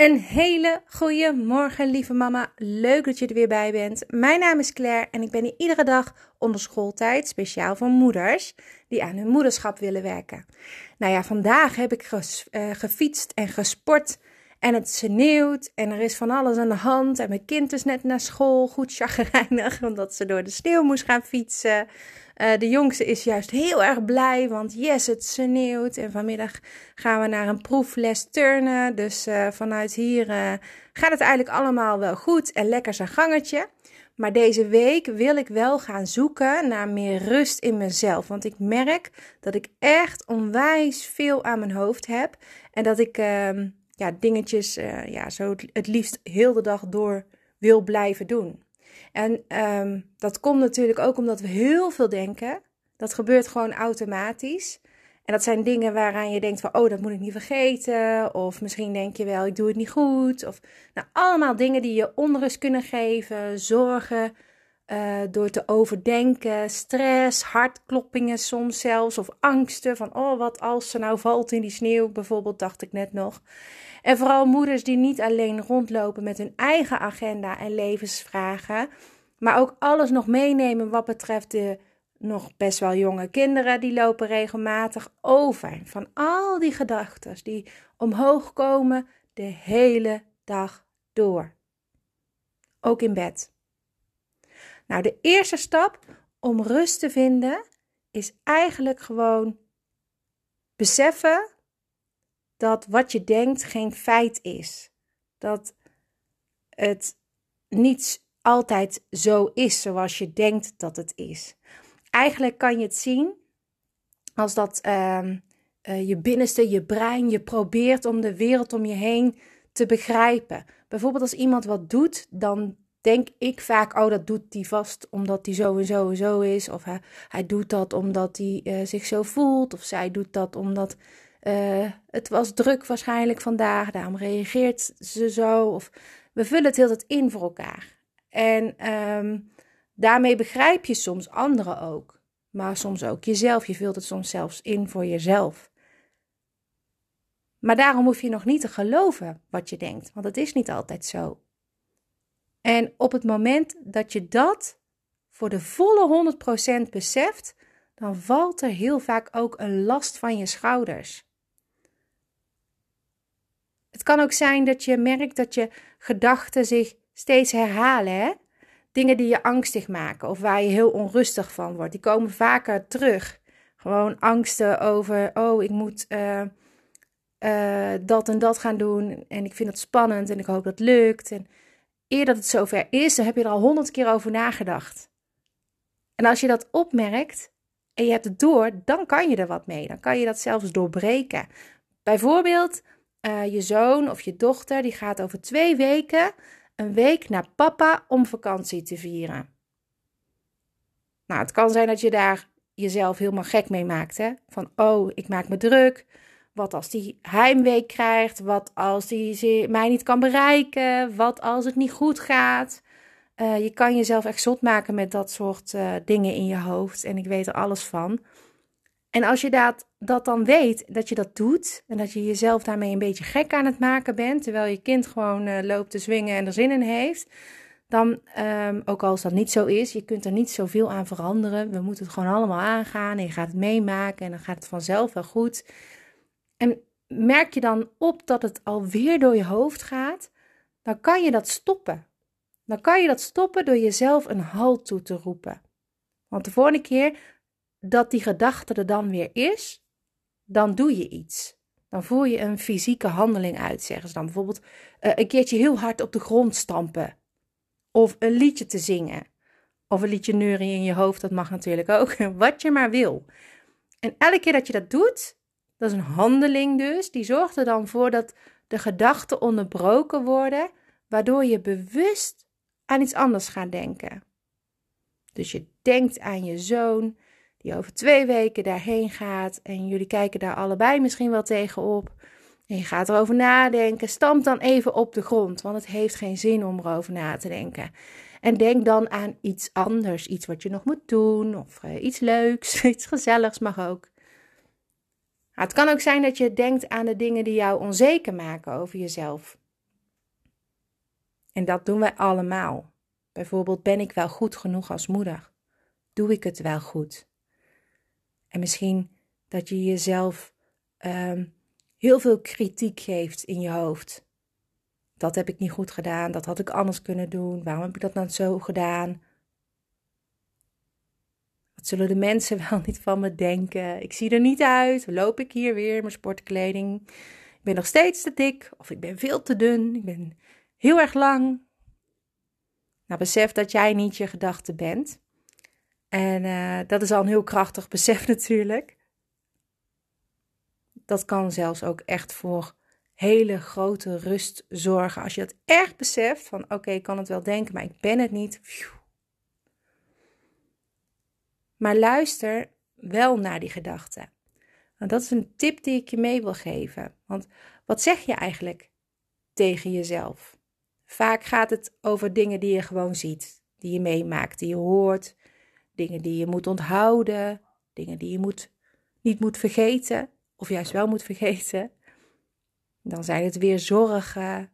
Een hele goede morgen, lieve mama. Leuk dat je er weer bij bent. Mijn naam is Claire en ik ben hier iedere dag onder schooltijd, speciaal voor moeders die aan hun moederschap willen werken. Nou ja, vandaag heb ik uh, gefietst en gesport en het sneeuwt en er is van alles aan de hand. En mijn kind is net naar school, goed chagrijnig, omdat ze door de sneeuw moest gaan fietsen. Uh, de jongste is juist heel erg blij, want yes, het sneeuwt. En vanmiddag gaan we naar een proefles turnen. Dus uh, vanuit hier uh, gaat het eigenlijk allemaal wel goed en lekker zijn gangetje. Maar deze week wil ik wel gaan zoeken naar meer rust in mezelf. Want ik merk dat ik echt onwijs veel aan mijn hoofd heb. En dat ik ehm, ja, dingetjes ja, zo het liefst heel de dag door wil blijven doen. En um, dat komt natuurlijk ook omdat we heel veel denken. Dat gebeurt gewoon automatisch. En dat zijn dingen waaraan je denkt van, oh, dat moet ik niet vergeten. Of misschien denk je wel, ik doe het niet goed. Of nou, allemaal dingen die je onrust kunnen geven, zorgen, uh, door te overdenken, stress, hartkloppingen soms zelfs. Of angsten van, oh, wat als ze nou valt in die sneeuw, bijvoorbeeld, dacht ik net nog. En vooral moeders die niet alleen rondlopen met hun eigen agenda en levensvragen, maar ook alles nog meenemen wat betreft de nog best wel jonge kinderen, die lopen regelmatig over van al die gedachten die omhoog komen de hele dag door. Ook in bed. Nou, de eerste stap om rust te vinden is eigenlijk gewoon beseffen dat wat je denkt geen feit is. Dat het niet altijd zo is zoals je denkt dat het is. Eigenlijk kan je het zien als dat uh, uh, je binnenste, je brein, je probeert om de wereld om je heen te begrijpen. Bijvoorbeeld als iemand wat doet, dan denk ik vaak, oh dat doet hij vast omdat hij zo en zo en zo is. Of hij, doet dat omdat hij uh, zich zo voelt. Of zij doet dat omdat uh, het was druk waarschijnlijk vandaag, daarom reageert ze zo. Of we vullen het heel het in voor elkaar. En um, daarmee begrijp je soms anderen ook. Maar soms ook jezelf. Je vult het soms zelfs in voor jezelf. Maar daarom hoef je nog niet te geloven wat je denkt, want het is niet altijd zo. En op het moment dat je dat voor de volle 100% beseft, dan valt er heel vaak ook een last van je schouders. Het kan ook zijn dat je merkt dat je gedachten zich steeds herhalen. Hè? Dingen die je angstig maken of waar je heel onrustig van wordt, die komen vaker terug. Gewoon angsten over, oh, ik moet uh, uh, dat en dat gaan doen en ik vind het spannend en ik hoop dat het lukt. En eer dat het zover is, dan heb je er al honderd keer over nagedacht. En als je dat opmerkt en je hebt het door, dan kan je er wat mee. Dan kan je dat zelfs doorbreken. Bijvoorbeeld, uh, je zoon of je dochter die gaat over twee weken een week naar papa om vakantie te vieren. Nou, het kan zijn dat je daar jezelf helemaal gek mee maakt. Hè? Van, oh, ik maak me druk. Wat als die heimweek krijgt? Wat als die mij niet kan bereiken? Wat als het niet goed gaat? Uh, je kan jezelf echt zot maken met dat soort uh, dingen in je hoofd. En ik weet er alles van. En als je dat, dat dan weet, dat je dat doet en dat je jezelf daarmee een beetje gek aan het maken bent, terwijl je kind gewoon uh, loopt te zwingen en er zin in heeft, dan, um, ook als dat niet zo is, je kunt er niet zoveel aan veranderen. We moeten het gewoon allemaal aangaan en je gaat het meemaken en dan gaat het vanzelf wel goed. En merk je dan op dat het alweer door je hoofd gaat, dan kan je dat stoppen. Dan kan je dat stoppen door jezelf een halt toe te roepen. Want de volgende keer dat die gedachte er dan weer is, dan doe je iets. Dan voer je een fysieke handeling uit, zeggen ze dan. Bijvoorbeeld uh, een keertje heel hard op de grond stampen. Of een liedje te zingen. Of een liedje neuren in je hoofd, dat mag natuurlijk ook. Wat je maar wil. En elke keer dat je dat doet, dat is een handeling dus, die zorgt er dan voor dat de gedachten onderbroken worden, waardoor je bewust aan iets anders gaat denken. Dus je denkt aan je zoon, die over twee weken daarheen gaat. En jullie kijken daar allebei misschien wel tegenop. En je gaat erover nadenken. Stamp dan even op de grond, want het heeft geen zin om erover na te denken. En denk dan aan iets anders, iets wat je nog moet doen, of uh, iets leuks, iets gezelligs mag ook. Het kan ook zijn dat je denkt aan de dingen die jou onzeker maken over jezelf. En dat doen wij allemaal. Bijvoorbeeld, ben ik wel goed genoeg als moeder? Doe ik het wel goed? En misschien dat je jezelf ehm, heel veel kritiek geeft in je hoofd. Dat heb ik niet goed gedaan, dat had ik anders kunnen doen. Waarom heb ik dat nou zo gedaan? Wat zullen de mensen wel niet van me denken? Ik zie er niet uit. Loop ik hier weer in mijn sportkleding? Ik ben nog steeds te dik of ik ben veel te dun. Ik ben heel erg lang. Nou, besef dat jij niet je gedachte bent. En uh, dat is al een heel krachtig besef natuurlijk. Dat kan zelfs ook echt voor hele grote rust zorgen. Als je het echt beseft van oké, ik kan het wel denken, maar ik ben het niet. Maar luister wel naar die gedachten. Want dat is een tip die ik je mee wil geven. Want wat zeg je eigenlijk tegen jezelf? Vaak gaat het over dingen die je gewoon ziet, die je meemaakt, die je hoort, dingen die je moet onthouden, dingen die je moet, niet moet vergeten, of juist wel moet vergeten. Dan zijn het weer zorgen,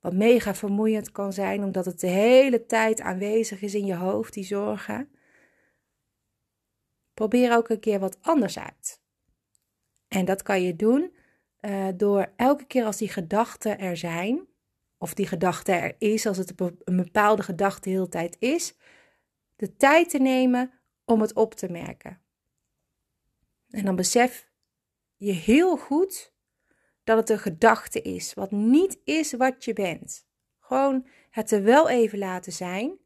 wat mega vermoeiend kan zijn, omdat het de hele tijd aanwezig is in je hoofd, die zorgen. Probeer ook een keer wat anders uit. En dat kan je doen uh, door elke keer als die gedachten er zijn, of die gedachte er is, als het een bepaalde gedachte de hele tijd is, de tijd te nemen om het op te merken. En dan besef je heel goed dat het een gedachte is, wat niet is wat je bent. Gewoon het er wel even laten zijn,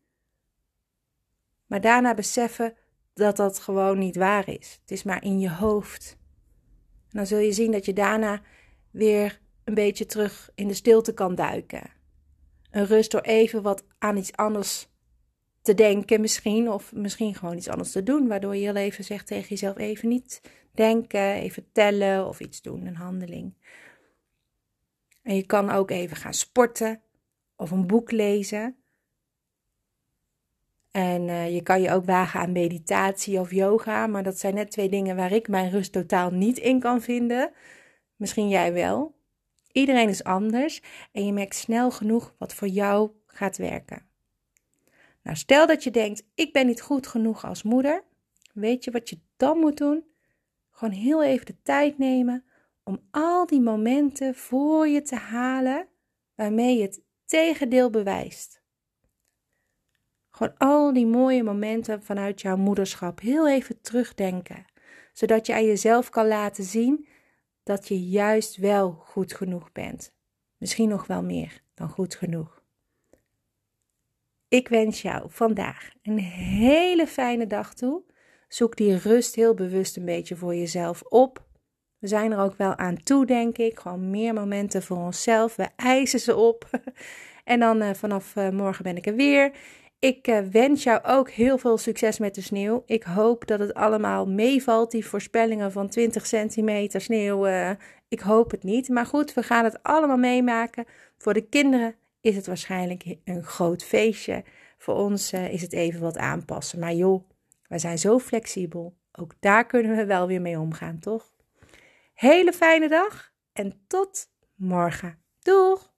maar daarna beseffen dat dat gewoon niet waar is. Het is maar in je hoofd. En dan zul je zien dat je daarna weer een beetje terug in de stilte kan duiken. Een rust door even wat aan iets anders te denken misschien, of misschien gewoon iets anders te doen, waardoor je heel even zegt tegen jezelf even niet denken, even tellen of iets doen, een handeling. En je kan ook even gaan sporten of een boek lezen. En uh, je kan je ook wagen aan meditatie of yoga, maar dat zijn net twee dingen waar ik mijn rust totaal niet in kan vinden. Misschien jij wel. Iedereen is anders en je merkt snel genoeg wat voor jou gaat werken. Nou, stel dat je denkt: ik ben niet goed genoeg als moeder. Weet je wat je dan moet doen? Gewoon heel even de tijd nemen om al die momenten voor je te halen waarmee je het tegendeel bewijst. Gewoon al die mooie momenten vanuit jouw moederschap heel even terugdenken, zodat je aan jezelf kan laten zien dat je juist wel goed genoeg bent. Misschien nog wel meer dan goed genoeg. Ik wens jou vandaag een hele fijne dag toe. Zoek die rust heel bewust een beetje voor jezelf op. We zijn er ook wel aan toe, denk ik. Gewoon meer momenten voor onszelf. We eisen ze op. En dan uh, vanaf uh, morgen ben ik er weer. Ik uh, wens jou ook heel veel succes met de sneeuw. Ik hoop dat het allemaal meevalt, die voorspellingen van 20 centimeter sneeuw. ik hoop het niet. Maar goed, we gaan het allemaal meemaken. Voor de kinderen is het waarschijnlijk een groot feestje. Voor ons uh, is het even wat aanpassen. Maar joh, wij zijn zo flexibel. Ook daar kunnen we wel weer mee omgaan, toch? Hele fijne dag en tot morgen. Doeg!